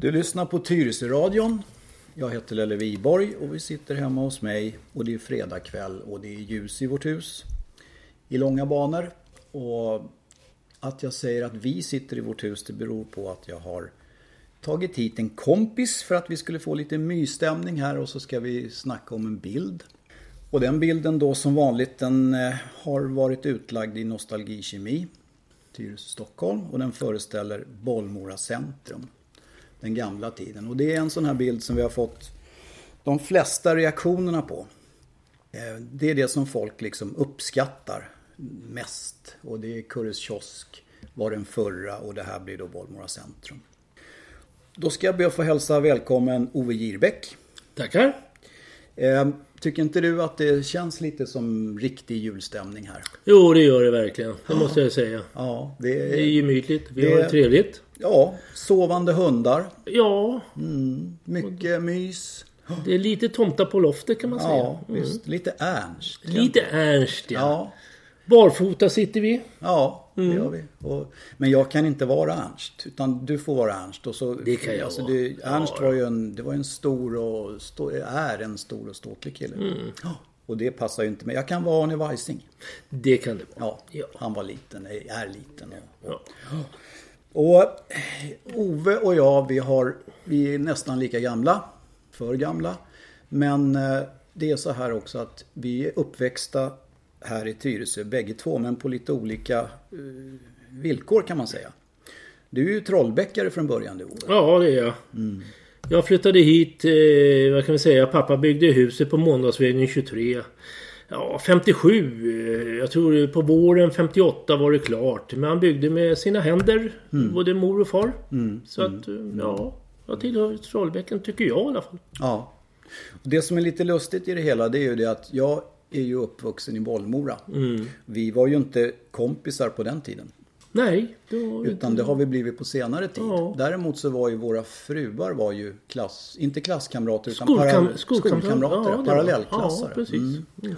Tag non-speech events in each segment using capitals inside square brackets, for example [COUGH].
Du lyssnar på Tyresöradion. Jag heter Lelle Viborg och vi sitter hemma hos mig och det är fredag kväll och det är ljus i vårt hus. I långa banor. Och att jag säger att vi sitter i vårt hus det beror på att jag har tagit hit en kompis för att vi skulle få lite mysstämning här och så ska vi snacka om en bild. Och den bilden då som vanligt den eh, har varit utlagd i Nostalgikemi, Tyresö, Stockholm och den föreställer Bollmora centrum. Den gamla tiden. Och det är en sån här bild som vi har fått de flesta reaktionerna på. Eh, det är det som folk liksom uppskattar mest. Och det är Kurres kiosk, var den förra och det här blir då Bollmora centrum. Då ska jag be att få hälsa välkommen Ove Girbäck. Tackar. Tycker inte du att det känns lite som riktig julstämning här? Jo, det gör det verkligen. Det måste jag säga. Ja, det Det är är... gemytligt. Vi det- har det trevligt. Ja, sovande hundar. Ja, Mycket mys. det är lite tomta på loftet kan man säga. Ja, visst. Lite Ernst. Lite Ernst ja. Ja, Barfota sitter vi. ja det Mm. gör vi. Och, men jag kan inte vara Ernst. Utan du får vara Ernst. Och så, Det kan jag alltså, vara. det, Ernst Ja, var ju en, det var en stor och, stå, är en stor och ståtlig kille. Mm. Och det passar ju inte mig. Jag kan vara Arne Weising. Det kan det vara. Ja, Ja. han var liten, är liten. Och, Ja. Och Ove och jag, vi, har, vi är nästan lika gamla. För gamla. Men eh, det är så här också att vi är uppväxta här i Tyresö bägge två. Men på lite olika eh, villkor kan man säga. Du är ju trollbäckare från början du Ove. Ja, det är jag. Jag flyttade hit, eh, vad kan vi säga, pappa byggde huset på Måndagsvägen 23. Ja, 57. eh, Jag tror på våren 58 var det klart. Men han byggde med sina händer. Både mor och far. Så att, eh, ja. Jag tillhör Trollbäcken tycker jag i alla fall. Ja. Det som är lite lustigt i det hela det är ju det att jag är ju uppvuxen i Bollmora. Vi var ju inte kompisar på den tiden. Nej, det var Utan det har vi blivit på senare tid. Ja. Däremot så var ju våra fruar var ju klass, inte klasskamrater utan Skolkam- para, skolkamrater. skolkamrater, Ja, parallellklassare. Ja, precis. Mm.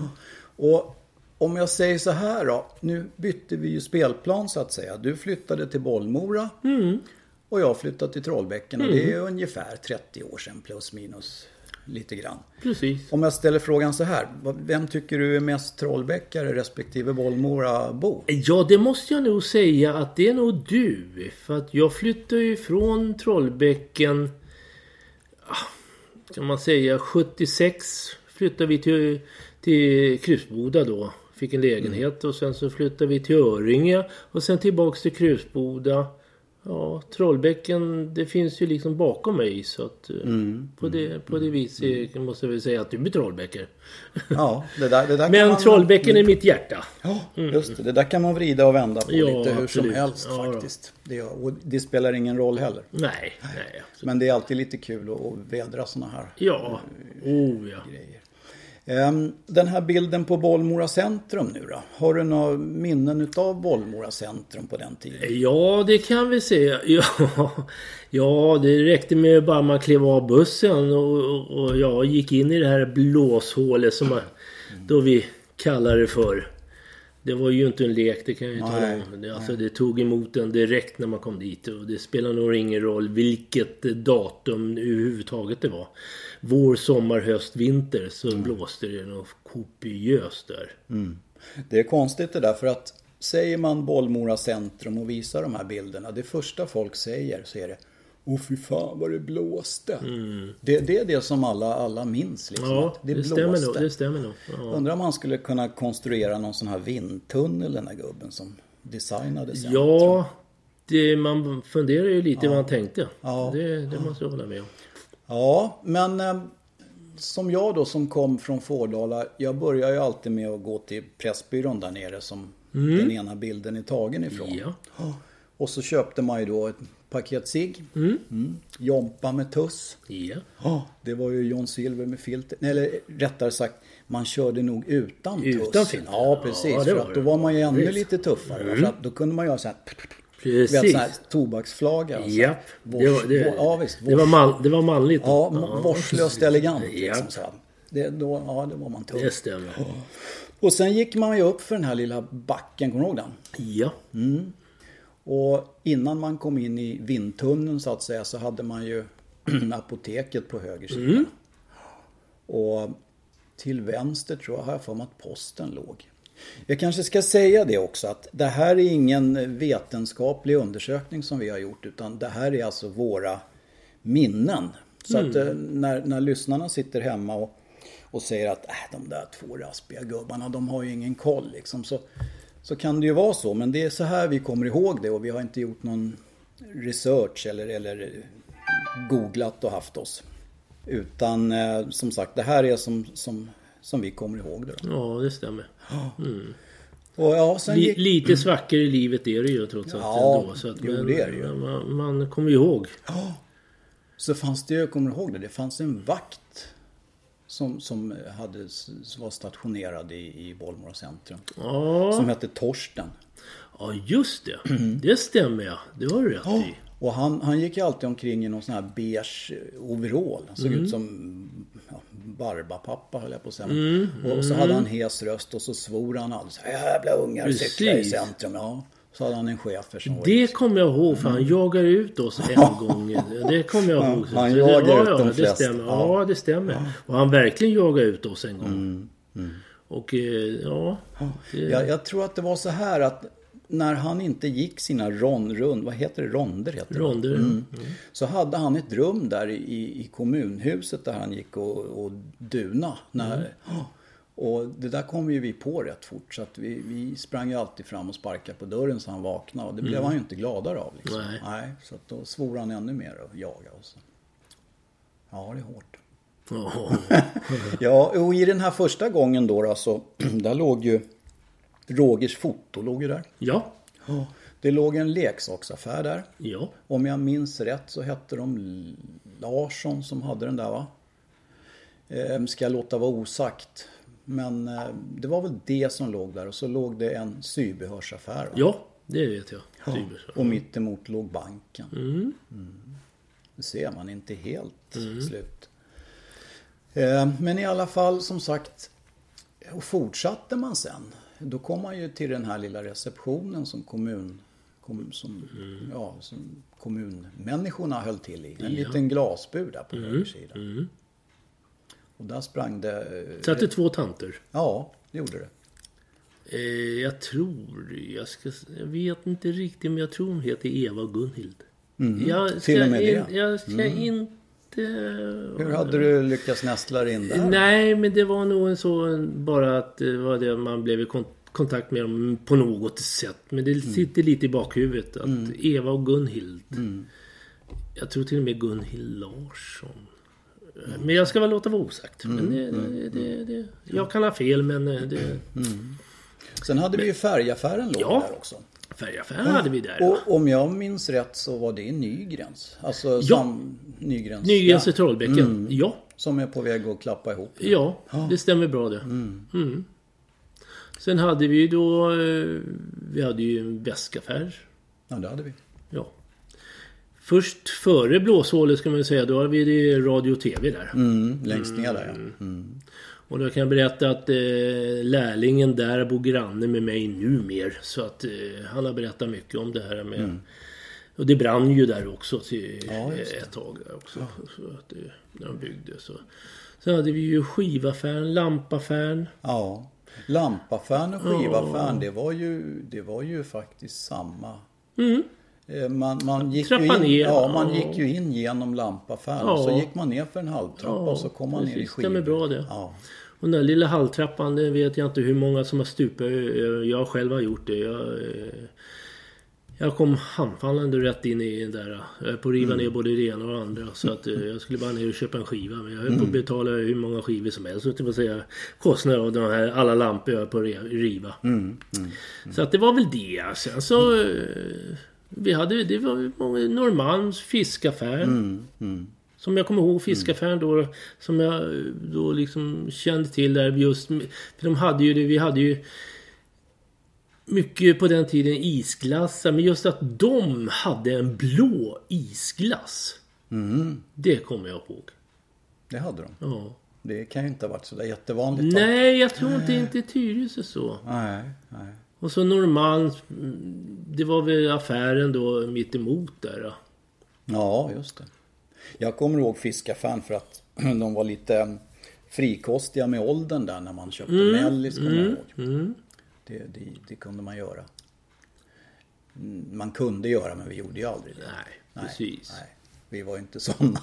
Och om jag säger så här då, nu bytte vi ju spelplan så att säga. Du flyttade till Bollmora Mm. och jag flyttade till Trollbäcken och det är ungefär 30 år sedan plus minus lite grann. Precis. Om jag ställer frågan så här, vem tycker du är mest Trollbäckare respektive Bollmora-bo? Ja, det måste jag nog säga att det är nog du. För att jag flyttade ju från Trollbäcken... ah, Kan man säga 76 flyttade vi till, till Krusboda då. Fick en lägenhet och sen så flyttade vi till Öringe och sen tillbaks till Krusboda. Ja, Trollbäcken det finns ju liksom bakom mig så att eh, på, det, på det viset måste jag väl säga att du blir Trollbäckare. Ja, det där, det där [LAUGHS] Men man- Trollbäcken är mitt hjärta. Ja, just det. Det där kan man vrida och vända på Ja, lite hur som absolut. helst Ja, faktiskt. Det, och det spelar ingen roll heller. Nej, nej. absolut. Men det är alltid lite kul att, att vädra sådana här Ja, oh ja. grejer. Ehm, den här bilden på Bollmora centrum nu då? Har du några minnen utav Bollmora centrum på den tiden? Ja, det kan vi se. [LAUGHS] Ja, ja det räckte med bara man klev av bussen och, och, och jag gick in i det här blåshålet som man, då vi kallar det för. Det var ju inte en lek, det kan jag ju tala om. Det, alltså, det tog emot en direkt när man kom dit och det spelar nog ingen roll vilket datum överhuvudtaget det var. Vår, sommar, höst, vinter så blåste det nog kopiöst där. Det är konstigt det där för att säger man Bollmora centrum och visar de här bilderna. Det första folk säger så är det Åh fy fan vad det blåste. Det, det är det som alla, alla minns. Liksom, Ja, det, det, stämmer blåste. nog. Det stämmer nog. Ja. Undrar om han skulle kunna konstruera någon sån här vindtunnel den här gubben som designade centrum. Ja, det, man funderar ju lite vad han tänkte. Ja. Det, det måste jag hålla med om. Ja, men eh, som jag då som kom från Fårdala. Jag börjar ju alltid med att gå till Pressbyrån där nere som den ena bilden är tagen ifrån. Mm. Ja. Och så köpte man ju då ett paket cigg. Mm. Jompa med tuss. Ja. Ja, det var ju John Silver med filter. Nej, Eller rättare sagt, man körde nog utan, Utan tuss. filter. Ja, precis. Ja, för var att då var man ju ännu lite tuffare. För att då kunde man göra så här, Precis. vet, sån här tobaksflaga. och så här. Japp. Det var, det, ja, visst. det, var man, det var manligt. Ja, vårdslöst elegant. Japp. Liksom, så. Det, då, ja, det var man tuff. Det stämmer. Och sen gick man ju upp för den här lilla backen, kommer du ihåg den? Ja. Och innan man kom in i vindtunneln så att säga så hade man ju [CLEARS THROAT] apoteket på höger sida. Och till vänster tror jag, har jag för mig att posten låg. Jag kanske ska säga det också att det här är ingen vetenskaplig undersökning som vi har gjort utan det här är alltså våra minnen. Så att eh, när, när lyssnarna sitter hemma och, och säger att äh, de där två raspiga gubbarna de har ju ingen koll liksom. Så, så kan det ju vara så men det är så här vi kommer ihåg det och vi har inte gjort någon research eller, eller googlat och haft oss. Utan eh, som sagt det här är som, som, som vi kommer ihåg det. Då. Ja, det stämmer. Och ja, gick... lite svackor i livet är det ju trots allt Ja, ändå. Så att, jo, men, det är det ju. Man, man kommer ju ihåg. Så fanns det, jag kommer ihåg det, det fanns en vakt som, som hade, som var stationerad i, i Bollmora centrum. Ja, Som hette Torsten. ja just det. Det stämmer ja. Det har du rätt i. Och han, han gick ju alltid omkring i någon sån här beige overall. Han såg Mm. ut som ja, Barbapappa höll jag på att säga. Mm, Och så hade han hes röst och så svor han alldeles. Jävla ungar cyklar i Precis. centrum. Ja. Så hade han en chefer som Det kommer jag ihåg för han jagade ut oss en gång. Det kommer jag ihåg. Ja, han det- jagar ut ja, de det flesta. stämmer. Ja. Ja, det stämmer. Och han verkligen jagade ut oss en gång. Mm, Och eh, ja. Det, Jag, jag tror att det var så här att när han inte gick sina ron, rund, vad heter det, ronder heter det. Ronder. Mm. Så hade han ett rum där i, i kommunhuset där han gick och, och duna. När, Mm. Och det där kom ju vi på rätt fort så att vi, vi sprang ju alltid fram och sparkade på dörren så han vaknade och det blev han ju inte gladare av. Liksom. Mm. Nej. så att då svor han ännu mer och jagade oss. Ja, det är hårt. Ja. [LAUGHS] Ja, och i den här första gången då, då så, [CLEARS THROAT] där låg ju Rogers foto låg ju där. ja. Det låg en leksaksaffär där. Ja. Om jag minns rätt så hette de Larsson som hade den där va? Eh, ska jag låta vara osagt. Men eh, det var väl det som låg där och så låg det en sybehörsaffär. Va? Ja, det vet jag. Ja. Och mittemot låg banken. Mm. Det ser man inte helt slut. Eh, Men i alla fall som sagt. Och fortsatte man sen. Då kom man ju till den här lilla receptionen som kommun kom, som, ja, som kommunmänniskorna höll till i. En liten glasbur där på höger sida. Och där sprang det... eh, Satt det två tanter. Ja, det gjorde det. Eh, jag tror, jag, ska, jag vet inte riktigt men jag tror hon heter Eva Gunhild. Jag ska. Till och med det. Mm. in, jag ska inte... Hur hade du lyckats nästla in där? Nej, men det var nog en så bara att det var det man blev i kon- kontakt med dem på något sätt. Men det Mm. sitter lite i bakhuvudet att Eva och Gunhild. Jag tror till och med Gunhild Larsson. Men jag ska väl låta vara osagt. Mm, Men det, det, det, jag kan ha fel men eh, det, Sen hade vi ju färgaffären låg Ja. där också. färgaffären hade vi där. ja. Och om jag minns rätt så var det i Nygräns. Alltså Ja. sam, Nygräns. Nygrens i ja, Trollbäcken. Ja, Som är på väg att klappa ihop. ja, det stämmer bra det. Mm. Sen hade vi ju då, eh, vi hade ju en väskaffär. Ja, det hade vi. Ja. Först före blåshålet ska man säga, då hade vi det radio och TV där. Mm, längst ner där ja. Mm. Och då kan jag berätta att eh, lärlingen där bor granne med mig numer. Så att eh, han har berättat mycket om det här med... Och det brann ju där också till Mm. Ja, eh, ett tag där också. Så att det, när de byggde så. Sen hade vi ju skivaffären, lampaffären. Ja. Lampaffären och skivaffären, det var ju, det var ju faktiskt samma. Eh, Man, man, gick ju Mm. In, ner, ja, man ja. gick ju in genom lampaffären Ja. och så gick man ner för en halvtrappa och så kom man ner i precis, skivor. stämmer bra det. Ja. Och den där lilla halvtrappan, det vet jag inte hur många som har stupat. Eh, Jag själv har gjort det. Jag, eh, jag kom handfallande rätt in i den där. Jag höll på att riva ner både det ena och det andra. Så att eh, jag skulle bara ner och köpa en skiva. Men jag höll på att betala hur många skivor som helst. Så att säga kostnader av de här alla lampor jag höll på att riva. Så att det var väl det. Sen så... eh, Vi hade, det var många, Norrmalms fiskaffär. Som jag kommer ihåg fiskaffären då. Som jag eh, då liksom kände till där just. För de hade ju det, vi hade ju mycket på den tiden isglassar. Men just att de hade en blå isglass. Det kommer jag ihåg. Det hade de. Ja. Det kan ju inte ha varit så där jättevanligt. va? Nej, jag tror inte inte i Tyresö så. Nej, nej. Och så Norrmalm, mm, det var väl affären då mitt emot där. Då. Ja, just det. Jag kommer ihåg fiskaffären för att [CLEARS THROAT] de var lite frikostiga med åldern där när man köpte Mm, mellis, kommer jag ihåg. Det, det, det kunde man göra. Mm, Man kunde göra men vi gjorde ju aldrig det. Nej, precis. Nej, vi var ju inte sådana.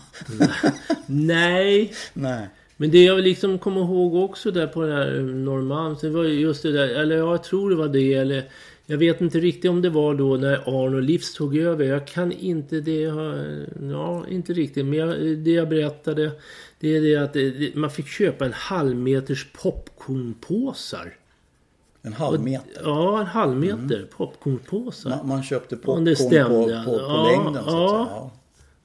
[LAUGHS] Nej, nej. Men det jag liksom kommer ihåg också där på det här Norrmalm, det var ju just det där, eller jag tror det var det, eller jag vet inte riktigt om det var då när Arno Livs tog över. Jag kan inte det, ja inte riktigt, men jag, det jag berättade, det är det att det, man fick köpa en halvmeters popcornpåsar. En halv meter. Ja, en halv meter popcornpåsar. Man, man köpte popcorn på, på, på Ja, längden så att ja. säga. Ja.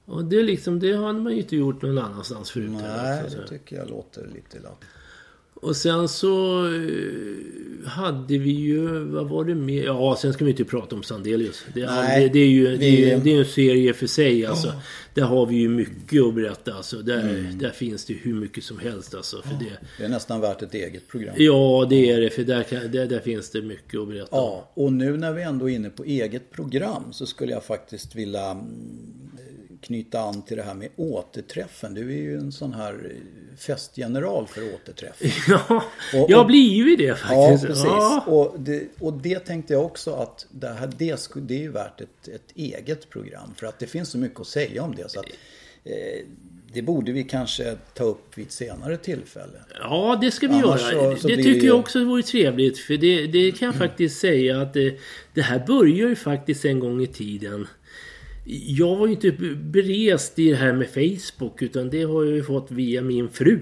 Och det liksom, det hade man ju inte gjort någon annanstans förut. Nej, Så att säga. det tycker jag låter lite illa. Och sen så eh, hade vi ju, vad var det mer? Ja, sen ska vi inte prata om Sandelius. Det, Nej, det, det är ju det är, vi- det är en serie för sig alltså. Där har vi ju mycket att berätta alltså. Där, där finns det hur mycket som helst alltså. För det, Det är nästan värt ett eget program. ja, det är det. För där, kan, där, där finns det mycket att berätta. Ja, och nu när vi ändå är inne på eget program så skulle jag faktiskt vilja mm, knyta an till det här med återträffen. Du är ju en sån här eh, festgeneral för återträff. [LAUGHS] Ja, Och- jag och- blir ju det Ja, faktiskt. precis. Ja. Och, det, och det tänkte jag också att det, här, det, det är ju värt ett, ett eget program. För att det finns så mycket att säga om det. Så att, eh, det borde vi kanske ta upp vid ett senare tillfälle. Ja, det ska vi Annars göra. så- så det tycker det- jag också vore trevligt. För det, det kan jag [CLEARS THROAT] faktiskt säga att det, det här börjar ju faktiskt en gång i tiden. Jag var ju inte b- berest i det här med Facebook utan det har jag ju fått via min fru.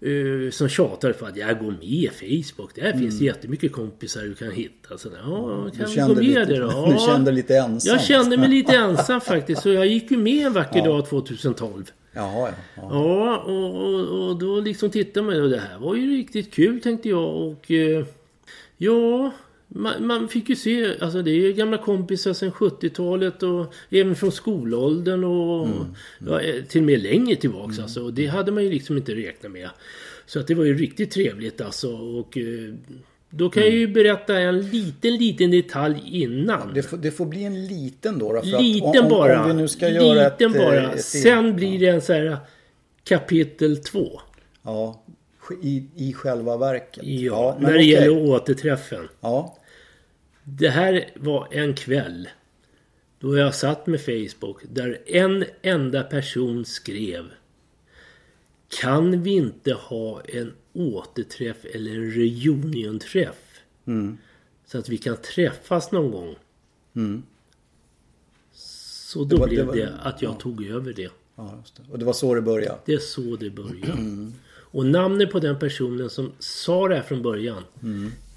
Eh, som tjatar för att jag går med i Facebook. Där finns jättemycket kompisar du kan hitta. Så, ja, kan vi gå kände med lite- där då? [LAUGHS] du Ja. kände lite ensam. Jag kände mig lite [LAUGHS] ensam faktiskt. Så jag gick ju med en vacker dag 2012. Jaha, ja. ja. Ja, och, och, och då liksom tittade man och det här var ju riktigt kul tänkte jag och eh, ja, man, man fick ju se, alltså det är ju gamla kompisar sedan 70-talet och även från skolåldern och Ja, eh, till och med längre tillbaks alltså. Och det hade man ju liksom inte räknat med. Så att det var ju riktigt trevligt alltså och eh, då kan jag ju berätta en liten, liten detalj innan. Det, får, det får bli en liten då. då för att Liten om, bara. Om vi nu ska göra ett, liten eh, bara. ett, Sen blir det en så här kapitel 2. Ja, i, i själva verket. Ja, men när det okej. gäller återträffen. Ja, Det här var en kväll då jag satt med Facebook där en enda person skrev Kan vi inte ha en återträff eller en reunionträff? Så att vi kan träffas någon gång. Så då var- blev det det, var- att jag tog över det. ja det. Och det var så det började. Det är så det börjar. Och namnet på den personen som sa det här från början,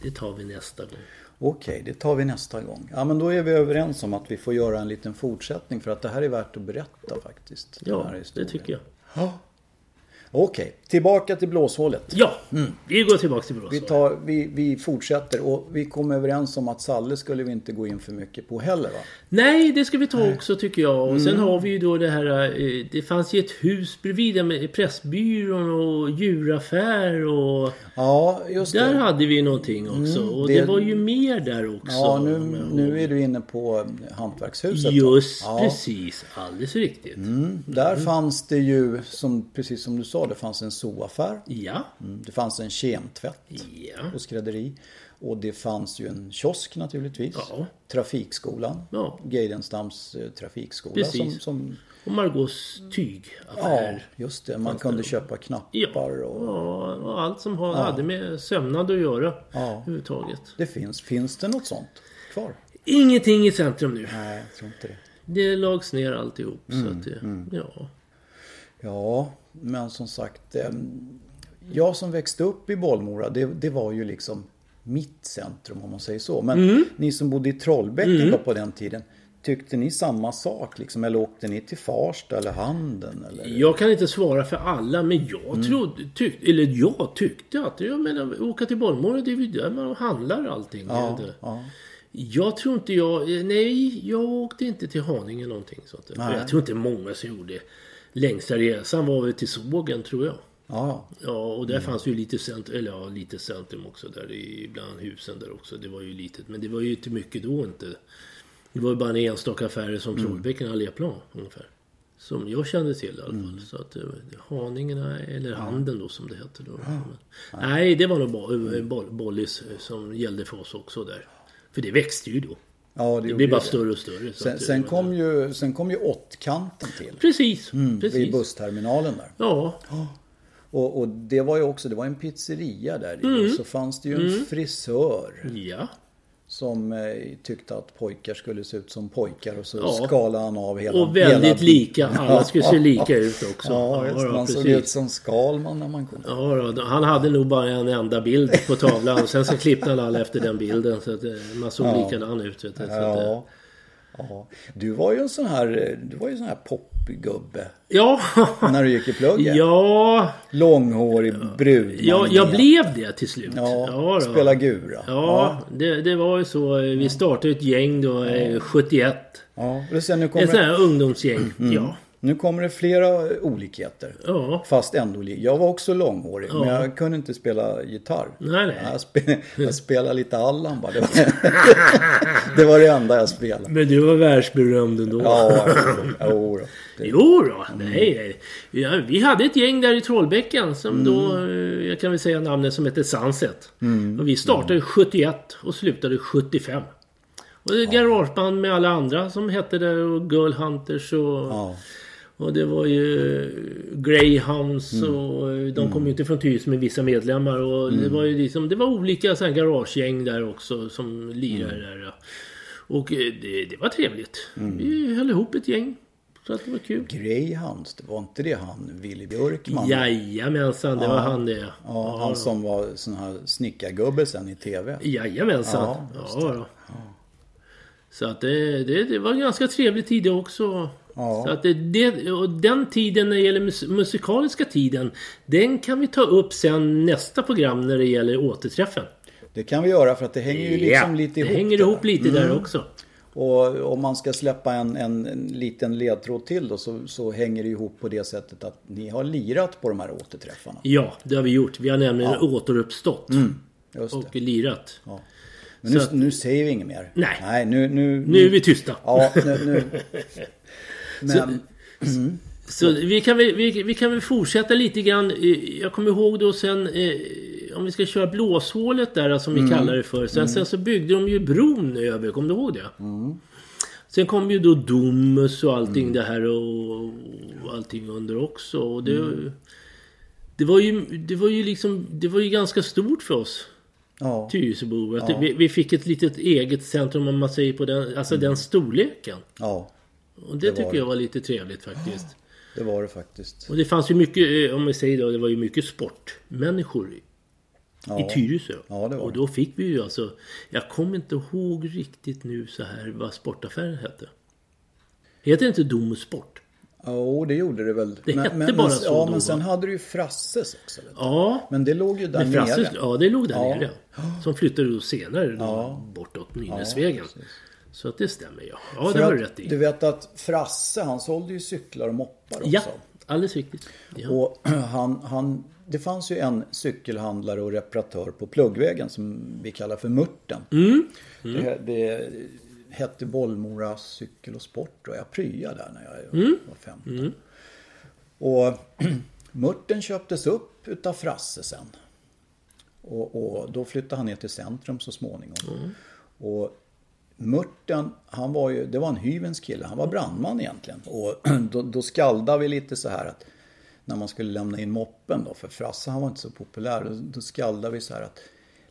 det tar vi nästa gång. Okej, det tar vi nästa gång. Ja, men då är vi överens om att vi får göra en liten fortsättning för att det här är värt att berätta faktiskt. Ja, det tycker jag. Ja. Okej, tillbaka till blåshålet. Ja, vi går tillbaka till Vi, Blåsvall. tar, vi, vi fortsätter och vi kom överens om att Salle skulle vi inte gå in för mycket på heller va? Nej, det ska vi ta också tycker jag. Och Mm. sen har vi ju då det här, eh, det fanns ju ett hus bredvid där med Pressbyrån och djuraffär och Ja, just där det. hade vi någonting också. Mm, och det- det var ju mer där också. Ja, nu, nu är du inne på Hantverkshuset. då. Just ja. precis, alldeles riktigt. Mm, där fanns det ju, som, precis som du sa, det fanns en zooaffär. Ja, Mm, Det fanns en kemtvätt ja, och skrädderi. Och det fanns ju en kiosk naturligtvis. Ja. Trafikskolan. Ja. Geidenstams eh, trafikskola. Precis. Som, som, och ja, tygaffär. just det. Man kunde köpa knappar Ja, och... och, och allt som hade med sömnad att göra Ja. överhuvudtaget. Det finns. Finns det något sånt kvar? Ingenting i centrum nu. Nej, jag tror inte det. Det lags ner alltihop. Mm, Så att det, ja. Ja, men som sagt. eh, Jag som växte upp i Bollmora, det, det var ju liksom mitt centrum om man säger så. Men Mm. ni som bodde i Trollbäcken då på den tiden. Tyckte ni samma sak liksom? Eller åkte ni till Farsta eller Handen? Eller? Jag kan inte svara för alla men jag Mm. trodde, tyck, eller jag tyckte att, jag menar åka till Bollmora det är ju där man handlar allting. Ja, Det- ja. Jag tror inte jag, nej jag åkte inte till Haninge någonting sånt. Jag tror inte många som gjorde. Längsta resan var väl till sågen tror jag. Ja, Ja, och där fanns ju lite centrum, eller ja, lite centrum också där i bland husen där också. Det var ju litet, men det var ju inte mycket då inte. Det var ju bara en enstaka affärer som Trollbäcken Alléplan ungefär. Som jag kände till i alla fall. Så att var Haningarna, eller Handen då som det hette då. Men, nej, det var nog bo- boll, Bollis eh, som gällde för oss också där. För det växte ju då. Ja det, Det blev bara det. större och större. Sen, det sen, kom ju, sen kom ju åttkanten till. Precis, Vid precis. bussterminalen där. Ja, [GASPS] Och, och det var ju också, det var en pizzeria där. Mm. Och så fanns det ju en frisör ja. Som eh, tyckte att pojkar skulle se ut som pojkar. Och så Ja. skalade han av hela... Och väldigt hela... lika. [LAUGHS] Alla skulle se lika ut också. Ja, just, då, man såg ut som Skalman när man kom. Ja, då, han hade nog bara en enda bild på tavlan. Sen så klippte han alla efter den bilden. Så att eh, man såg Ja. likadan ut. Vet du, så att, eh, Ja. Ja. Du var ju en sån här, du var ju en sån här popgubbe. ja. När du gick i plugget. ja, Långhårig brud. ja, jag blev det till slut. Ja, då. spela gura. Ja, Det, det var ju så. Vi startade ett gäng då, eh, 71. ja. Och sen nu Ett sånt kommer, här ungdomsgäng. Ja. Nu kommer det flera olikheter. Ja. Fast ändå Jag var också långhårig men jag kunde inte spela gitarr. Nej, nej. Jag, spe, jag [LAUGHS] spelade lite Allan bara. Det var, [LAUGHS] det var det enda jag spelade. Men du var världsberömd ändå. Ja, jo då. Det, Jo då, nej, nej. Ja, vi hade ett gäng där i Trollbäcken som då, eh, jag kan väl säga namnet som heter Sunset. Och vi startade 71 och slutade 75. Och det är garageband med alla andra som hette det och Girl Hunters och, ja. Och det var ju Greyhounds och eh, de kom ju inte från Tyresö med vissa medlemmar och det var ju liksom, det var olika så här garagegäng där också som lirade där. ja. Och eh, det, det var trevligt. Vi höll ihop ett gäng. Så att det var kul. Greyhounds, det var inte det han Willy Björkman? Jajamensan, det var han det. Ja, han som var sån här snickargubbe sen i TV. Jajamensan. Ja, Ja. Så att det, det, det var en ganska trevlig tid också. Ja. Så att det, det, och den tiden när det gäller mus, musikaliska tiden. Den kan vi ta upp sen nästa program när det gäller återträffen. Det kan vi göra för att det hänger ju liksom Ja, lite det ihop. hänger där. ihop lite där också. Och om man ska släppa en, en, en liten ledtråd till då så, så hänger det ihop på det sättet att ni har lirat på de här återträffarna. Ja, det har vi gjort. Vi har nämligen återuppstått. Just det. Och lirat. Ja. Men nu, att- nu säger vi inget mer. Nej. Nej, nu... Nu, Nu är vi tysta. Ja, nu... nu. [LAUGHS] Men... Så vi kan, väl, vi, vi kan väl fortsätta lite grann. Jag kommer ihåg då sen eh, om vi ska köra blåshålet där som vi kallar det för. Sen, sen så byggde de ju bron över, kommer du ihåg det? Sen kom ju då Domus och allting det här och, och allting under också. Och det, det var ju, det var ju liksom, det var ju ganska stort för oss. Ja. Tyresöbor. Det, vi, vi fick ett litet eget centrum om man säger på den, alltså den storleken. ja, Och det, var tycker det. jag var lite trevligt faktiskt. det var det faktiskt. Och det fanns ju mycket, eh, om vi säger då, det var ju mycket sportmänniskor i, Ja. i Tyresö. Ja, det var och det. då fick vi ju alltså, jag kommer inte ihåg riktigt nu så här vad sportaffären hette. Heter det inte Domus Sport? Jo, det gjorde det väl. Det hette bara så Ja, då, men sen va? hade du ju Frasses också. Ja, Men det låg ju där men Frasses, nere. ja det låg där Ja. nere. Som flyttade då senare då, Ja. bortåt Nynäsvägen. Så att det stämmer ja. Ja, För det har du rätt i. Du vet att Frasse, han sålde ju cyklar och moppar också. Ja, alldeles riktigt. Ja. Och [CLEARS THROAT] han, han, det fanns ju en cykelhandlare och reparatör på Pluggvägen som vi kallar för Murten. Mm. Det, det hette Bollmora cykel och sport och jag pryade där när jag Mm. var 15. Och [CLEARS THROAT] Murten köptes upp utav Frasse sen. Och, och då flyttade han ner till centrum så småningom. Mm. Och Murten, han var ju, det var en hyvens kille. Han var brandman egentligen. Och [CLEARS THROAT] då, då skaldade vi lite så här att när man skulle lämna in moppen då, för Frasse han var inte så populär. Då, då skaldade vi så här att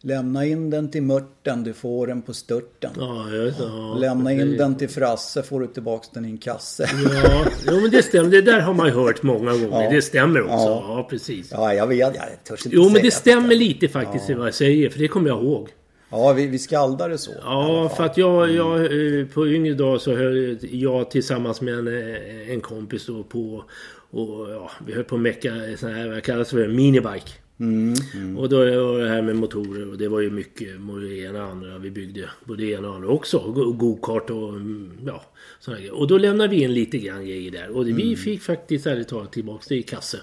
Lämna in den till Mörten, du får den på störten. Ja, jag vet, ja. Lämna in den till Frasse, får du tillbaks den i en kasse. Ja, jo, men det stämmer. Det där har man hört många gånger. Ja. Det stämmer också. Ja. Ja, precis. Ja, jag vet, jag törs inte Jo, men det stämmer lite faktiskt i vad jag säger. För det kommer jag ihåg. Ja, vi, vi skaldade så. Ja, för att jag, jag eh, på yngre dag så höll jag tillsammans med en, eh, en kompis då på och ja, vi höll på att mecka sån här, vad kallas det för, minibike. Mm, Och då var det här med motorer och det var ju mycket det ena och andra. Vi byggde både det ena och andra också. Go- Go-kart och mm, ja, sådana grejer. Och då lämnade vi in lite grann grejer där. Och Mm. vi fick faktiskt ärligt talat tillbaka det i kasse.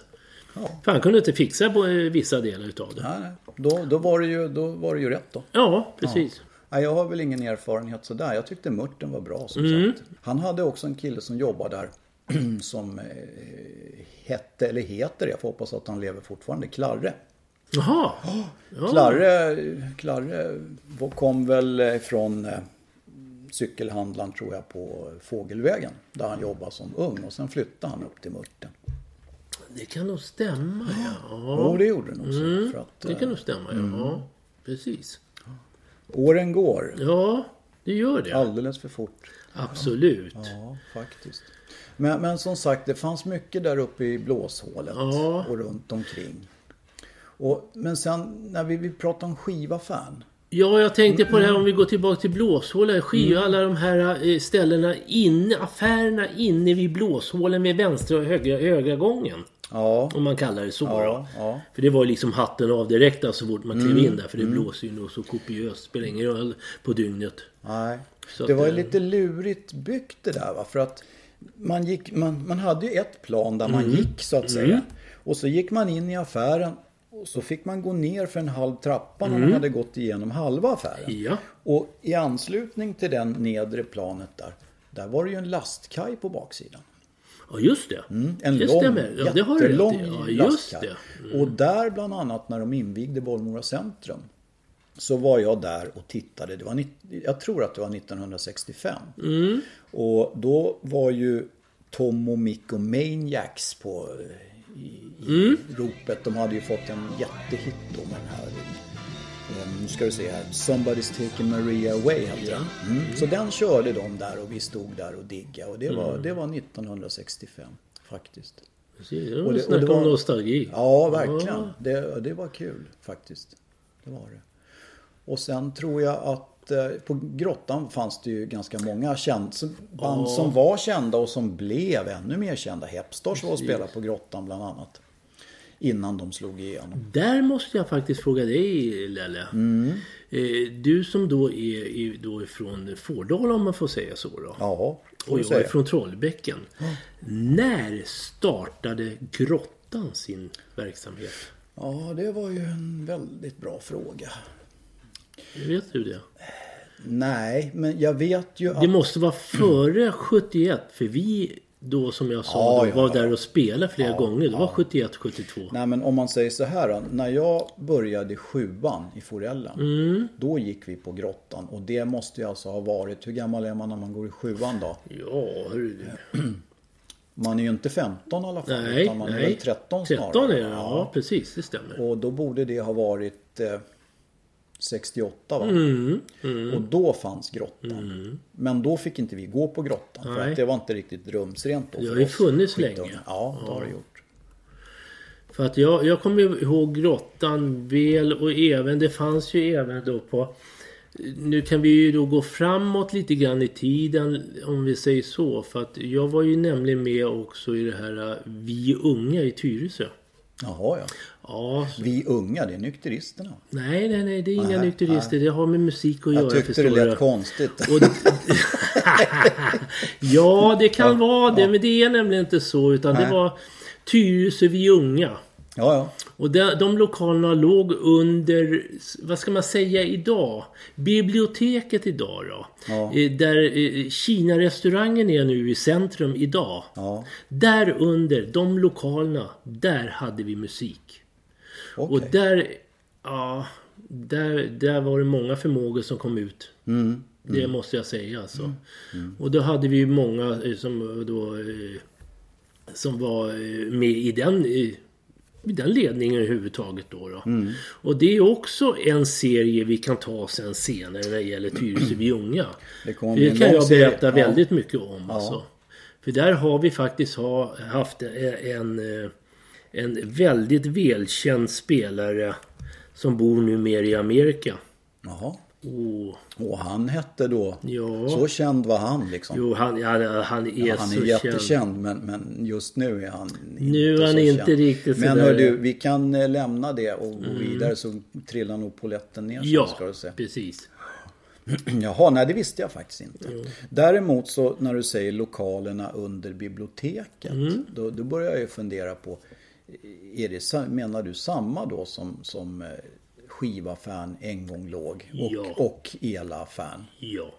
Ja. För han kunde inte fixa på eh, vissa delar utav det. Nej, nej. Då, då, var det ju, då var det ju rätt då. Ja, precis. Nej, jag har väl ingen erfarenhet sådär. Jag tyckte Mörten var bra som Mm. sagt. Han hade också en kille som jobbade där. [CLEARS THROAT] som eh, hette, eller heter, jag får hoppas att han lever fortfarande, Klarre. Jaha. Ja. Klarre, Klarre kom väl från eh, cykelhandlaren tror jag på Fågelvägen. Där han jobbade som ung och sen flyttade han upp till Mörten. Det kan nog stämma ja. Jo, det gjorde det nog. så, För att, Det eh, kan nog stämma ja. Precis. åren går Ja, det gör det. alldeles för fort. Absolut. Ja, faktiskt. Men, men som sagt, det fanns mycket där uppe i blåshålet Ja. och runt omkring. Och, men sen när vi, vi pratar om skivaffären. Ja, jag tänkte på det här om vi går tillbaka till Blåshåla. Skiva Mm. alla de här eh, ställena inne, affärerna inne vid Blåshålen med vänstra och högra, högra gången. Ja, Om man kallar det så ja, ja. För det var ju liksom hatten av direkt alltså, så fort man klev Mm. in där. För det blåser ju nog så kopiöst. Spelar ingen roll på dygnet. Nej. Så det att, var ju eh, lite lurigt byggt det där va. För att man, gick, man, man hade ju ett plan där man Mm. gick så att säga. Och så gick man in i affären. Och så fick man gå ner för en halv trappa när man hade gått igenom halva affären. Mm. Ja. Och i anslutning till den nedre planet där. Där var det ju en lastkaj på baksidan. Ja, just det. Mm, En det lång, stämmer. Ja, det har jättelång i. Ja, just det. Mm. Och där bland annat när de invigde Bollmora centrum. Så var jag där och tittade. Det var, jag tror att det var 1965. Mm. Och då var ju Tom och Mick och Maniacs på i, i Mm. ropet. De hade ju fått en jättehit då med den här. Eh, Nu ska du se här. Somebody's taking Maria away heter den. Mm. Så den körde de där och vi stod där och diggade. Och det var, Mm. det var 1965 faktiskt. Precis. Och det- det, och det var- om nostalgi. Ja, verkligen. Ja. Det, det var kul faktiskt. Det var det. Och sen tror jag att eh, på Grottan fanns det ju ganska många känd, som- band Ja. som var kända och som blev ännu mer kända. Hepstars var och spelade på Grottan bland annat. Innan de slog igenom. Där måste jag faktiskt fråga dig Lelle. Mm. Eh, Du som då är, är då ifrån Fårdala om man får säga så då. Ja, och jag är säga. från Trollbäcken. När startade Grottan sin verksamhet? Ja, det var ju en väldigt bra fråga. Vet du det? Nej, men jag vet ju att... Det måste vara före 71 för vi då som jag sa Ja, då, ja, var ja. där och spelade flera gånger. Det var 71, 72. Nej men om man säger så här då. När jag började sjuan i Forellen. Mm. Då gick vi på grottan. Och det måste ju alltså ha varit. Hur gammal är man när man går i sjuan då? Ja, du. [CLEARS THROAT] Man är ju inte 15 i alla fall. Nej, utan man är nej. väl 13 snarare. 13 är det, ja precis. Det stämmer. Och då borde det ha varit eh, 68 va? Mm, mm. Och då fanns grottan. Men då fick inte vi gå på grottan. För Nej. att det var inte riktigt rumsrent då Det för har ju funnits länge. Ja, det har det gjort. För att jag, jag kommer ihåg grottan väl och även det fanns ju även då på nu kan vi ju då gå framåt lite grann i tiden om vi säger så. För att jag var ju nämligen med också i det här äh, Vi unga i Tyresö. Jaha ja. Ja, Vi unga, det är nykteristerna. nej nej nej det är inga Nej, nykterister. Det har med musik att göra Jag tyckte det lät konstigt. Och [LAUGHS] ja, det kan vara det. Men det är nämligen inte så. Utan det Nej. var Tyresö Vi unga. Ja, ja. Och de, de lokalerna låg under, vad ska man säga idag? Biblioteket idag då. Ja. Eh, Där eh, Kina-restaurangen är nu i centrum idag. Ja, Där under, de lokalerna, där hade vi musik. Okej. Och där, ja, där, där var det många förmågor som kom ut. Mm. Det måste jag säga alltså. Och då hade vi ju många eh, som då eh, som var eh, med i den, i den ledningen överhuvudtaget då. då. Mm. Och det är också en serie vi kan ta sen senare när det gäller Tyresö vi unga. [CLEARS THROAT] Det det en kan jag berätta Ja. väldigt mycket om alltså. För där har vi faktiskt ha, haft en, eh, en väldigt välkänd spelare som bor numera i Amerika. Jaha. Oh, Och han hette då... ja. Så känd var han liksom. Jo, han, ja, han är Ja, han så är känd. jättekänd men, men just nu är han inte Nu är han så inte känd. riktigt Men sådär- hör du, vi kan eh, lämna det och gå vidare så trillar nog poletten ner Ja, ska du se. precis. [CLEARS THROAT] Jaha, nej det visste jag faktiskt inte. Däremot så när du säger lokalerna under biblioteket. Mm. Då, då börjar jag ju fundera på är det, menar du samma då som, som eh, skiva-fan en gång låg? Och, Ja. och Ela-fan? Ja.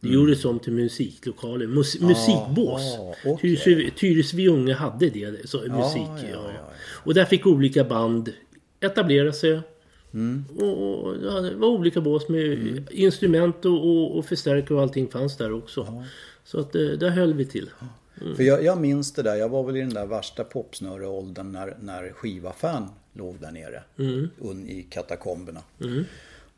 Det gjordes om till musiklokaler. Mus musikbås. Ah, okej. Tyresö, unga hade det. Så, musik. ja, Ja, ja. Och där fick olika band etablera sig. Mm. Och, och det var olika bås med instrument och, och, och förstärkare och allting fanns där också. Så att eh, där höll vi till. För jag, jag minns det där, jag var väl i den där värsta popsnöreåldern när, när skiva-fan låg där nere. Un, I katakomberna.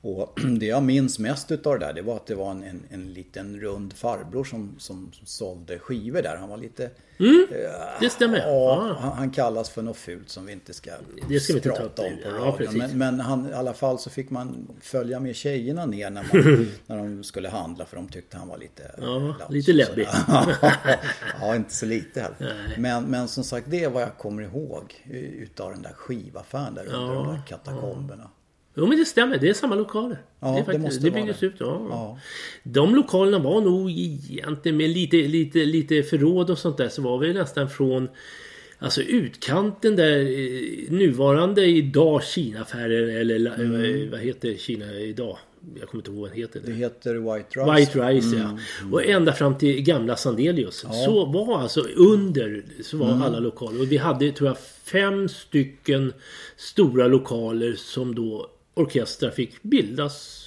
Och [CLEARS THROAT] det jag minns mest utav det där, det var att det var en, en, en liten rund farbror som, som, som sålde skivor där. Han var lite... Det stämmer. Ja, Ja. han, han kallas för något fult som vi inte ska, Det ska vi inte ta prata om på Ja, radion. precis. men, men han, i alla fall så fick man följa med tjejerna ner när, man, [LAUGHS] när de skulle handla för de tyckte han var lite... Ja, lite läbbig. [LAUGHS] ja, inte så lite heller. Men, men som sagt, det är vad jag kommer ihåg utav den där skivaffären där under de där katakomberna. Jo men det stämmer, det är samma lokaler. Ja, det, är det faktiskt, måste det byggdes det. ut. Ja. Ja. De lokalerna var nog egentligen med lite, lite, lite förråd och sånt där så var vi nästan från Alltså utkanten där eh, nuvarande idag Kina-affärer eller la- eh, vad heter Kina idag? Jag kommer inte ihåg vad den heter. Det heter White Rice. White Rice ja. Och ända fram till gamla Sandelius. Så var alltså under så var alla lokaler. Och vi hade tror jag fem stycken stora lokaler som då orkestrar fick bildas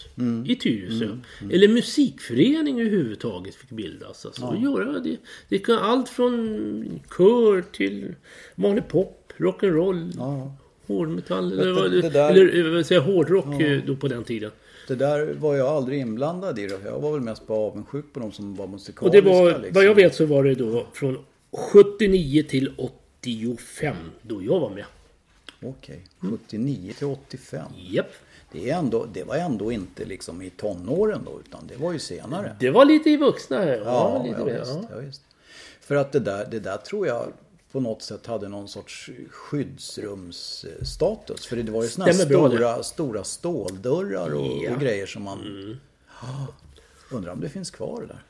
i Tyresö. Eller musikförening överhuvudtaget fick bildas. Alltså, och göra det, det kan allt från kör till vanlig pop, rock'n'roll, Ja. hårdmetall. Vet Eller, det där- eller eh, vad säger hårdrock eh, då på den tiden. Det där var jag aldrig inblandad i. Då. Jag var väl mest bara avundsjuk på de som var Och musikaliska. det var, liksom. vad jag vet så var det då från 79 till 85 då jag var med. Okej, 79 till 85. Japp. Det, är ändå, det var ändå inte liksom i tonåren då, utan det var ju senare. Det var lite i vuxna. Ja, Ja, lite ja, mer, visst, ja. ja, visst. För att det där, det där tror jag på något sätt hade någon sorts skyddsrumsstatus. För det var ju såna det. stora, stora ståldörrar och, Ja. och grejer som man... Ja, undrar om det finns kvar det där.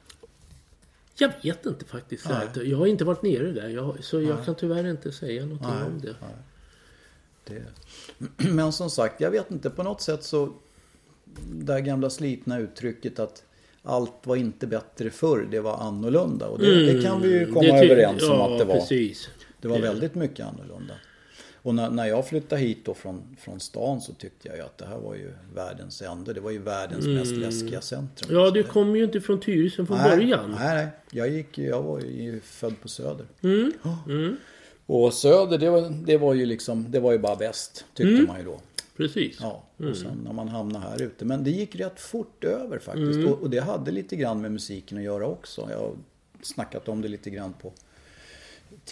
Jag vet inte faktiskt. Jag har inte varit nere där. Jag, så jag kan tyvärr inte säga någonting om det. Det... [CLEARS THROAT] Men som sagt, jag vet inte. På något sätt så... Det här gamla slitna uttrycket att allt var inte bättre förr, det var annorlunda. Och det, det kan vi ju komma Mm. Det överens om ja, att det var. precis. Det var väldigt mycket annorlunda. Och när, när jag flyttade hit då från, från stan så tyckte jag ju att det här var ju världens ände. Det var ju världens mest läskiga centrum. Mm. Ja, du kom ju inte från Tyresö från nej, början. Nej, nej. Jag, gick, jag var ju född på Söder. Mm. Ja. [GASPS] Och Söder, det var, det var ju liksom, det var ju bara väst, tyckte Mm. man ju då. Precis. Ja, och sen när man hamnade här ute. Men det gick rätt fort över faktiskt. Mm. Och, och det hade lite grann med musiken att göra också. Jag har snackat om det lite grann på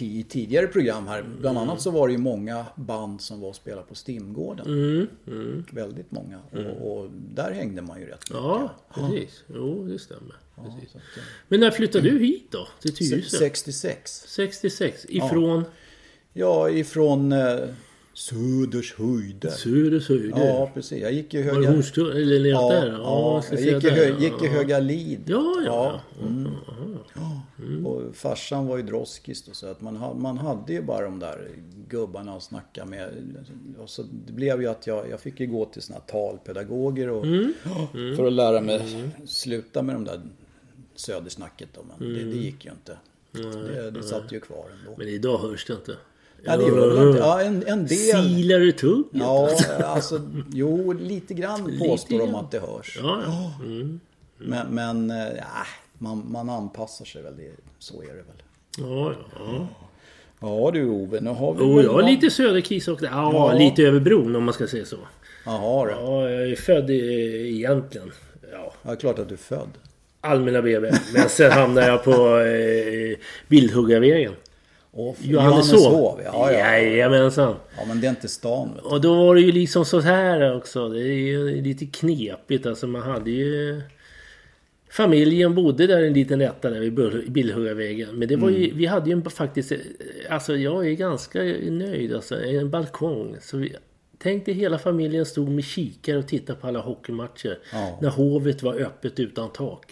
i tidigare program här. Bland annat så var det ju många band som var och spelade på Stimgården. Mm. Väldigt många. Och, och där hängde man ju rätt Ja, precis. Jo, det stämmer. Så att, Men när flyttade du hit då? Till eh, Tyresö? 66. 66. Ifrån Ja, ifrån eh, Söders höjder. Söder, Söder? Ja, precis. Jag gick i Var det höga... Hornstull? Eller neråt Ja, där? ja, ska jag gick i, hö, gick i Höga Lid. Ja, ja. Mm. Ja. Och farsan var ju droskis då, så att man, ha- man hade ju bara de där gubbarna att snacka med. Och så det blev ju att jag, jag fick ju gå till såna talpedagoger och, Mm. [GASPS] för att lära mig sluta med de där södersnacket då. Men det, det gick ju inte. Det, det satt ju kvar ändå. Men idag hörs det inte. Ja, det gör det inte. Ja, en, en del. Silar i tugget. Ja, alltså jo, lite grann påstår de grann. att det hörs. Ja, ja. Mm. Men, men eh, ja, man, man anpassar sig väl. Det, så är det väl. Ja, ja. Ja du Ove, nu har vi väl jag har lite söderkis också. Ja, Ja. lite över bron om man ska säga så. Jaha då. Ja, jag är född i, egentligen. Ja, Ja, klart att du är född. Allmänna BB. Men sen hamnade jag på eh, Bildhuggarvägen. Åh, Johanneshov. Ja, ja. Jajamensan. ja, men det är inte stan. Och då var det ju liksom så här också. Det är ju lite knepigt. Alltså man hade ju... Familjen bodde där i en liten etta där vid Bill- Billhuggarvägen. Men det var ju, vi hade ju en, faktiskt... Alltså jag är ganska nöjd alltså. En balkong. Så vi, tänk dig hela familjen stod med kikare och tittade på alla hockeymatcher. Ja. När hovet var öppet utan tak.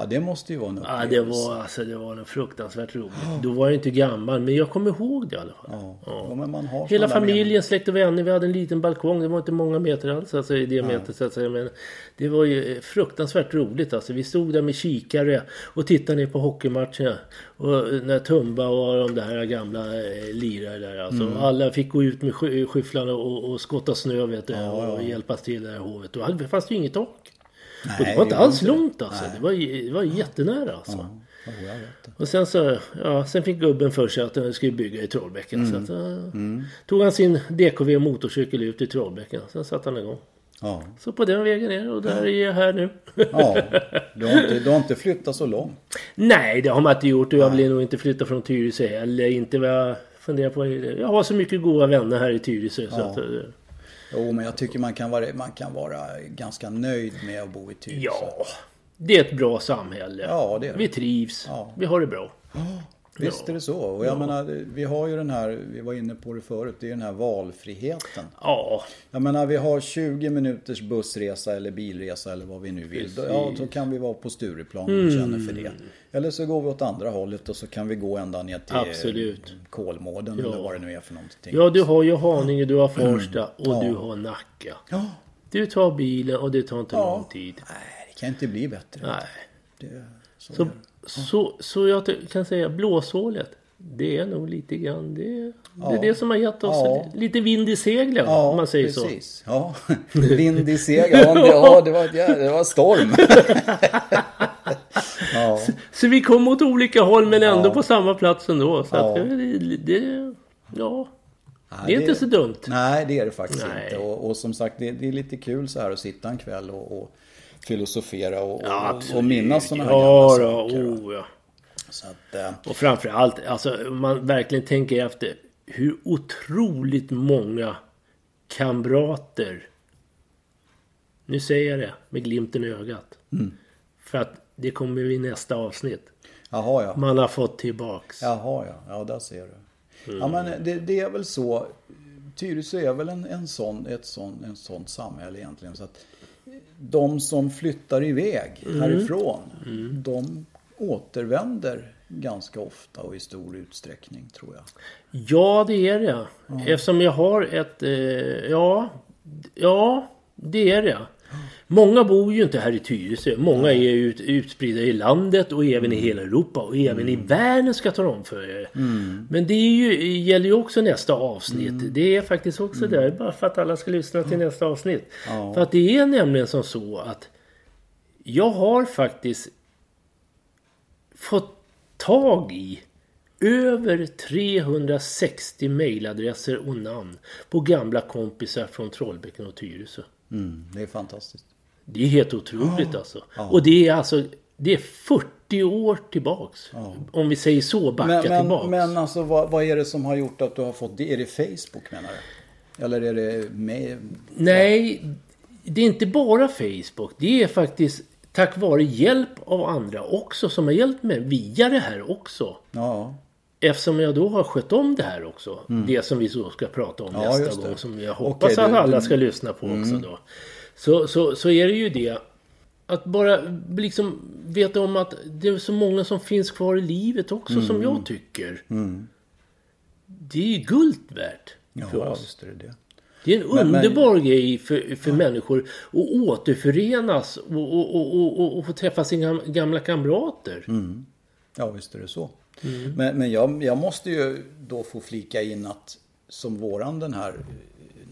Ja, det måste ju vara en Ja, upplevelse. det var, alltså, det var fruktansvärt roligt. Då var jag inte gammal, men jag kommer ihåg det i alla fall. Ja. Ja, men man har Hela familjen, släkt och vänner. Vi hade en liten balkong. Det var inte många meter alls alltså, i diameter så att säga. Men det var ju fruktansvärt roligt alltså. Vi stod där med kikare och tittade ner på hockeymatcherna. Och när Tumba och de där gamla eh, lirare där alltså. Mm. Alla fick gå ut med sky- skyfflarna och, och skotta snö vet du. Ja, och ja. hjälpas till där i hovet. Då fanns det ju inget tak. Nej, och det var inte alls långt alltså. Det var, ju- det var jättenära alltså. Ja. Och sen så, ja, sen fick gubben för sig att han skulle bygga i Trollbäcken. Mm. Så att, ja, tog han sin DKV motorcykel ut i Trollbäcken. Sen satte han igång. Ja. Så på den vägen är det och där är jag här nu. ja. [LAUGHS] Du, har inte, du har inte flyttat så långt. Nej, det har man inte gjort och jag vill nog inte flytta från Tyresö. Eller inte vad jag funderar på. Jag har så mycket goda vänner här i Tyresö. Så Ja. att, eh, Jo, men jag tycker man kan vara, man kan vara ganska nöjd med att bo i Tyresö. ja, det är ett bra samhälle. Ja, det är det. Vi trivs. Ja. Vi har det bra. Visst är det så. Och jag menar, vi har ju den här, vi var inne på det förut, det är den här valfriheten. Ja, Jag menar, vi har 20 minuters bussresa eller bilresa eller vad vi nu vill. Då, ja, då kan vi vara på Stureplan om vi känner för det. Eller så går vi åt andra hållet och så kan vi gå ända ner till Absolut. Kolmården Ja. eller vad det nu är för någonting. ja du har ju Haninge, du har Farsta och Ja. du har Nacka. Ja. Du tar bilen och det tar inte Ja. lång tid. Nej, det kan inte bli bättre. Nej. Det, så Så. Så, så jag kan säga blåshålet. Det är nog lite grann det. Det Ja. är det som har gett oss Ja. lite vind i seglen om man säger så. precis. Ja, [LAUGHS] vind i segel. Ja, det- ja, det var, det storm. [LAUGHS] ja. Så vi kom åt olika håll men ändå Ja. på samma plats ändå. Så Ja. att det, det, ja, Nej, det är inte så dumt. Nej, det är det faktiskt Nej. inte. Och, och som sagt, det, det är lite kul så här att sitta en kväll och, och filosofera och, Ja, och, och minnas sådana här ja, gamla då, saker. oh, ja. Så att, eh, Och framförallt, alltså man verkligen tänker efter hur otroligt många kamrater nu säger jag det med glimten i ögat. Mm. För att det kommer vi i nästa avsnitt. jaha ja. Man har fått tillbaks. Jaha ja. Ja, där ser du. Ja, Mm. men det, det är väl så. Tyresö är väl en, en sån, ett sån, en sånt samhälle egentligen. Så att de som flyttar iväg Mm. härifrån, de återvänder ganska ofta och i stor utsträckning tror jag. Ja, det är det. Eftersom jag har ett... Eh, ja, ja, det är det. Många bor ju inte här i Tyresö. Många är ut, utspridda i landet och även i hela Europa och även i världen ska jag tala om för er. Men det ju, gäller ju också nästa avsnitt. Det är faktiskt också där, bara för att alla ska lyssna till nästa avsnitt. Ja. För att det är nämligen som så att jag har faktiskt fått tag i över 360 mejladresser och namn på gamla kompisar från Trollbäcken och Tyresö. Mm, det är fantastiskt. Det är helt otroligt alltså. Ja. Och det är alltså det är 40 år tillbaks. Ja. Om vi säger så, backa Men, men, tillbaks. men alltså vad, vad är det som har gjort att du har fått det? Är det Facebook menar du? Eller är det med? Nej, det är inte bara Facebook. Det är faktiskt tack vare hjälp av andra också som har hjälpt mig via det här också. Ja, Eftersom jag då har skött om det här också. Det som vi så ska prata om Mm. Ja, nästa det. gång. Som jag hoppas Okej, att du- alla du- ska lyssna på också då. Så, så, så är det ju det. Att bara liksom veta om att det är så många som finns kvar i livet också Mm. som jag tycker. Det är guld värt för ja oss. visst är det det. Det är en Men- men- underbar grej för, för människor att återförenas och, och, och, och, och, och få träffa sina gamla kamrater. Mm. Ja, visst är det så. Mm. Men, men jag, jag måste ju då få flika in att som våran den här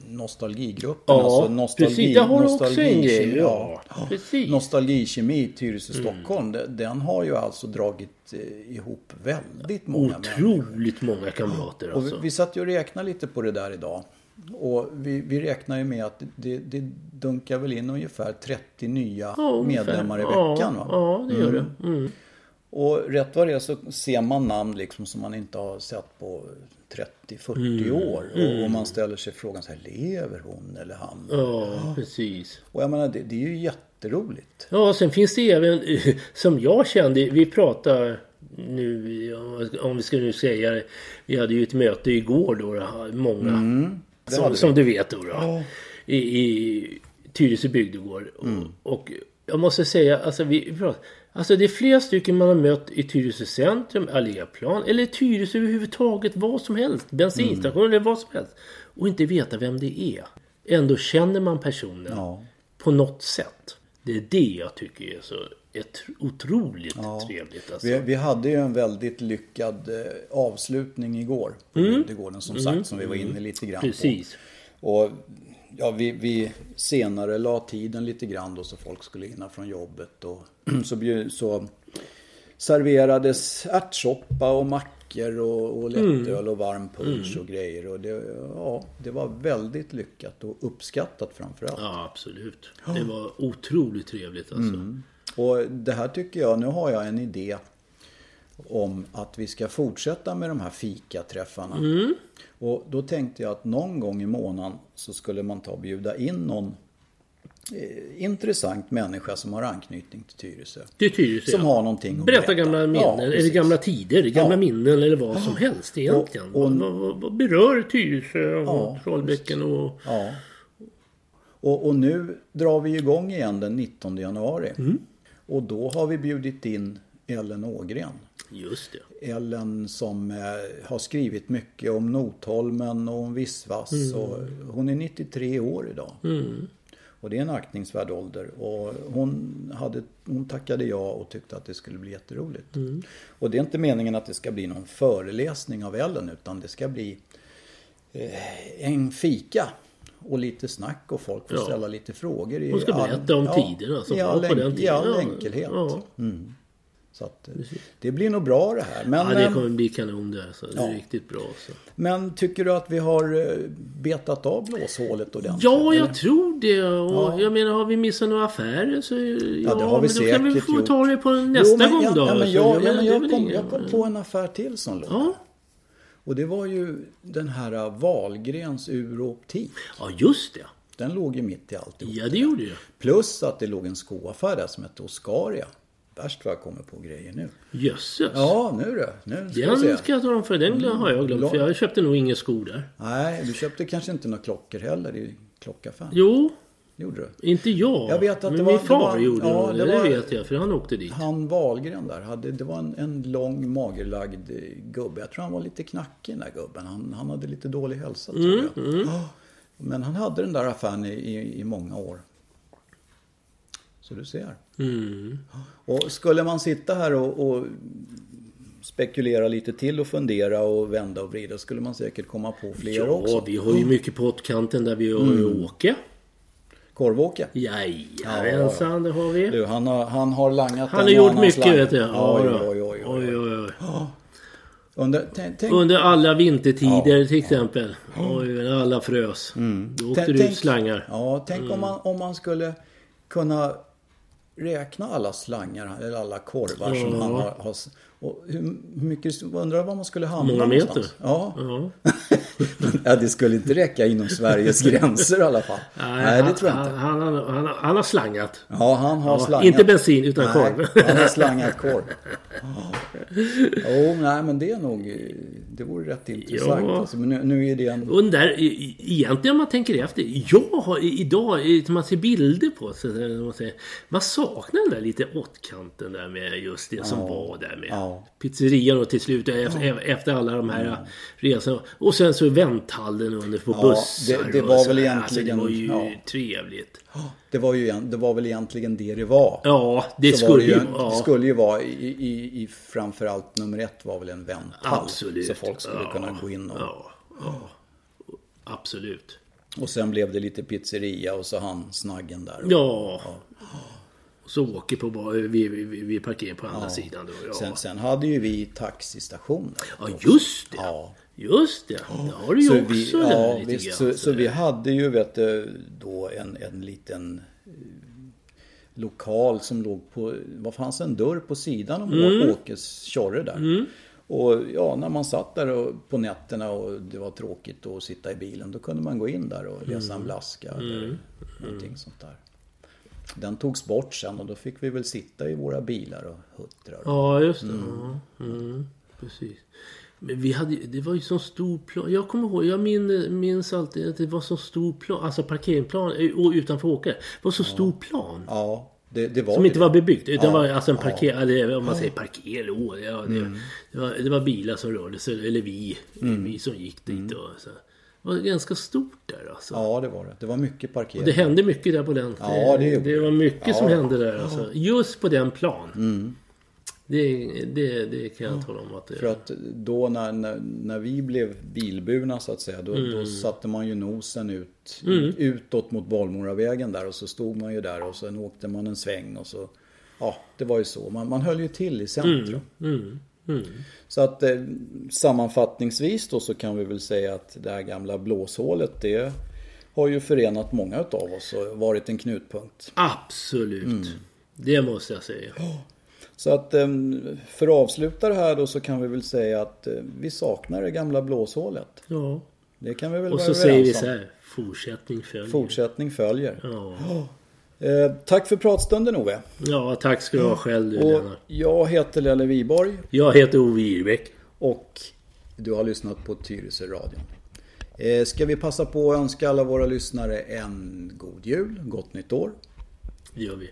nostalgigruppen. Ja, alltså nostalgi, precis. Där har du också en grej. Ja, precis. Nostalgikemi Tyresö Stockholm. den- har ju alltså dragit eh, ihop väldigt många människor. Otroligt många kamrater Och vi, alltså. vi satt ju och räknade lite på det där idag. Och vi, vi räknar ju med att det, det dunkar väl in ungefär 30 nya Ja, ungefär. medlemmar i Ja, veckan. Va? Ja, det gör det. Mm. Och rätt vad det är så ser man namn liksom som man inte har sett på 30-40 Mm. år. Och, och man ställer sig frågan så här, lever hon eller han? Ja, precis. Och jag menar, det, det är ju jätteroligt. Ja, sen finns det även, [LAUGHS] som jag kände, vi pratar nu, om vi ska nu säga det, vi hade ju ett möte igår då, många, Mm, som, som du vet då, då Ja. i, i Tyresö bygdegård. Mm. Och, och jag måste säga, alltså vi pratar, Alltså det är flera stycken man har mött i Tyresö centrum, Alléplan eller Tyresö överhuvudtaget. Vad som helst. Bensinstation eller vad som helst. Och inte veta vem det är. Ändå känner man personen Ja. på något sätt. Det är det jag tycker är så ett otroligt Ja. trevligt. Alltså. Vi, vi hade ju en väldigt lyckad eh, avslutning igår på Bygdegården som sagt som vi var inne lite grann Mm. Precis. på. Och ja, vi, vi senare la tiden lite grann då så folk skulle hinna från jobbet och [CLEARS THROAT] så, bjud, så serverades ärtsoppa och mackor och, och lättöl och varm punch och grejer. Och det, ja, det var väldigt lyckat och uppskattat framförallt. Ja, absolut. Det var otroligt trevligt alltså. Och det här tycker jag, nu har jag en idé om att vi ska fortsätta med de här fikaträffarna. Och då tänkte jag att någon gång i månaden så skulle man ta och bjuda in någon eh, intressant människa som har anknytning till Tyresö. Är Tyresö. Som ja. har någonting att Berätta berätta. gamla minnen, Ja, eller gamla tider, gamla Ja. minnen eller vad som helst egentligen. Och- och- vad, vad, vad berör Tyresö och Ja, Trollbäcken och... Ja. Och, och nu drar vi igång igen den 19 januari. Mm. Och då har vi bjudit in Ellen Ågren. Just det. Ellen som eh, har skrivit mycket om Notholmen och om Vissvass. Och hon är 93 år idag. Och det är en aktningsvärd ålder. Och hon, hade, hon tackade ja och tyckte att det skulle bli jätteroligt. Och det är inte meningen att det ska bli någon föreläsning av Ellen utan det ska bli eh, en fika. Och lite snack och folk får Ja. ställa lite frågor. I Hon ska all- berätta om tiderna som var på den enk- I tiden. all Ja. enkelhet. Ja. Mm. Så att, eh, det blir nog bra det här. Men, Ja, det eh, kommer bli kanon det. Så. Det är Ja. riktigt bra. Så. men tycker du att vi har eh, betat av blåshålet ordentligt? Ja, eller? jag tror det. Och Ja. Jag menar, har vi missat några affärer så... Ja, det har vi men då kan vi säkert få gjort. ta det på nästa Jo, men gång då. Ja, men Så jag, ja, menar, men jag, kom, jag kom på en affär till som låg. Ja. Och det var ju den här eh, Wahlgrens ur och optik. ja, just det. Den låg ju mitt i alltihop. Ja, det gjorde jag. Plus att det låg en skoaffär där som hette Oscaria. Värst vad jag kommer på grejer nu. Jösses. Ja, nu du. Nu ska Den ska jag ta dem för. Den glöm- har jag glömt. För jag köpte nog inga skor där. Nej, du köpte kanske inte några klockor heller i klockaffären. Jo, Gjorde du? inte jag. Jag vet att men det var- min far det var- gjorde ja, det det. Var- vet jag. För han åkte dit. Han Wahlgren där, hade, det var en, en lång magerlagd eh, gubbe. Jag tror han var lite knackig den där gubben. Han, han hade lite dålig hälsa tror Mm, jag. Ja, Men han hade den där affären i, i, i många år. Så du ser. Mm. Och skulle man sitta här och, och spekulera lite till och fundera och vända och vrida skulle man säkert komma på fler Ja, också. vi har ju mycket på pottkanten där vi har Mm. Åke. Korvåke. Jajamensan, det har vi. Du, han har, han har langat Han har gjort mycket slang. vet. Oj, Ja, oj, oj, oj, oj, oj, oj. [GASPS] Under, tänk, tänk, Under alla vintertider till exempel. Oj, när alla frös. Då åkte Tänk- det ut slangar. Ja, tänk Mm. om, man, om man skulle kunna räkna alla slangar eller alla korvar som Ja. han har. har och hur mycket, undrar var man skulle hamna Många meter. någonstans? Ja. Ja. [LAUGHS] ja, det skulle inte räcka inom Sveriges gränser i alla fall. Nej, det tror jag inte. Han, han, han, han, har slangat. Ja, han har Ja, slangat. inte bensin utan nej, korv. han har slangat korv. [LAUGHS] Jo, nej men det är nog, eh, det vore rätt intressant. Ja. Alltså, men nu, nu är det en... Och där, egentligen om man tänker efter. Jag har idag, när man ser bilder på så, man, säger, man saknar den där lite åttkanten där med just det som var där med Ja. pizzerian och till slut efter, efter alla de här resorna. Och sen så vänthallen under på Ja, bussar. det- det var väl egentligen- Alltså, det var ju ja. trevligt. Det var ju det var väl egentligen det det var. Ja, det så skulle det, ju, ja. det skulle ju vara i, i, i framförallt nummer ett var väl en vänthall. Absolut. Så folk skulle Ja, kunna gå in och... Ja, ja. Absolut. Och sen blev det lite pizzeria och så han snaggen där. Ja. Och så åker på bara vid, vid, vid parkeringen på andra sidan då. Ja. Sen, sen hade ju vi taxistation ja, just det. Just det. Det har du ju Så också vi, där ja, lite visst, grann. så, så vi hade ju vet du, då en, en liten eh, lokal som låg på, vad fanns en dörr på sidan om Mm. Åkes Tjorre där. Och ja, när man satt där och, på nätterna och det var tråkigt att sitta i bilen, då kunde man gå in där och läsa Mm. en blaska eller någonting sånt där. Den togs bort sen och då fick vi väl sitta i våra bilar och huttra. Ja, just det. Ja, mm, precis. Men vi hade, det var ju så stor plan. Jag kommer ihåg, jag min, minns alltid att det var så stor plan. Alltså parkeringsplan eh, och utanför Åker. Det var så stor plan. Ja, Det, det var Som ju inte det. var bebyggt. Utan Ja, var alltså en ja. parker... Eller om man säger parker... Ja, det, Mm. det, var, det var bilar som rörde sig. Eller vi. Vi som gick dit. Och, så. Det var ganska stort där alltså. Mm. Ja, det var det. Det var mycket parkering. Det hände mycket där på den. Ja, det det var mycket som Ja. hände där alltså. Just på den plan. Mm. Det, det, det kan jag tala om att det För att då när, när, när vi blev bilburna så att säga, då, Mm. då satte man ju nosen ut, utåt mot Bollmoravägen där och så stod man ju där och sen åkte man en sväng och så, ja, det var ju så. Man, man höll ju till i centrum. Mm. Mm. Så att eh, sammanfattningsvis då så kan vi väl säga att det här gamla blåshålet det har ju förenat många utav oss och varit en knutpunkt. Absolut. Mm. Det måste jag säga. Så att eh, för att avsluta det här då så kan vi väl säga att eh, vi saknar det gamla blåshålet. Ja. Det kan vi väl Och så säger vi så här. Fortsättning följer. Fortsättning följer. Ja. [GASPS] Eh, tack för pratstunden Ove. ja, tack ska du ha själv du Och jag heter Lelle Wiborg Jag heter Ove Irbäck. och du har lyssnat på Tyresö-radion. Eh, ska vi passa på att önska alla våra lyssnare en god jul, gott nytt år. Det gör vi.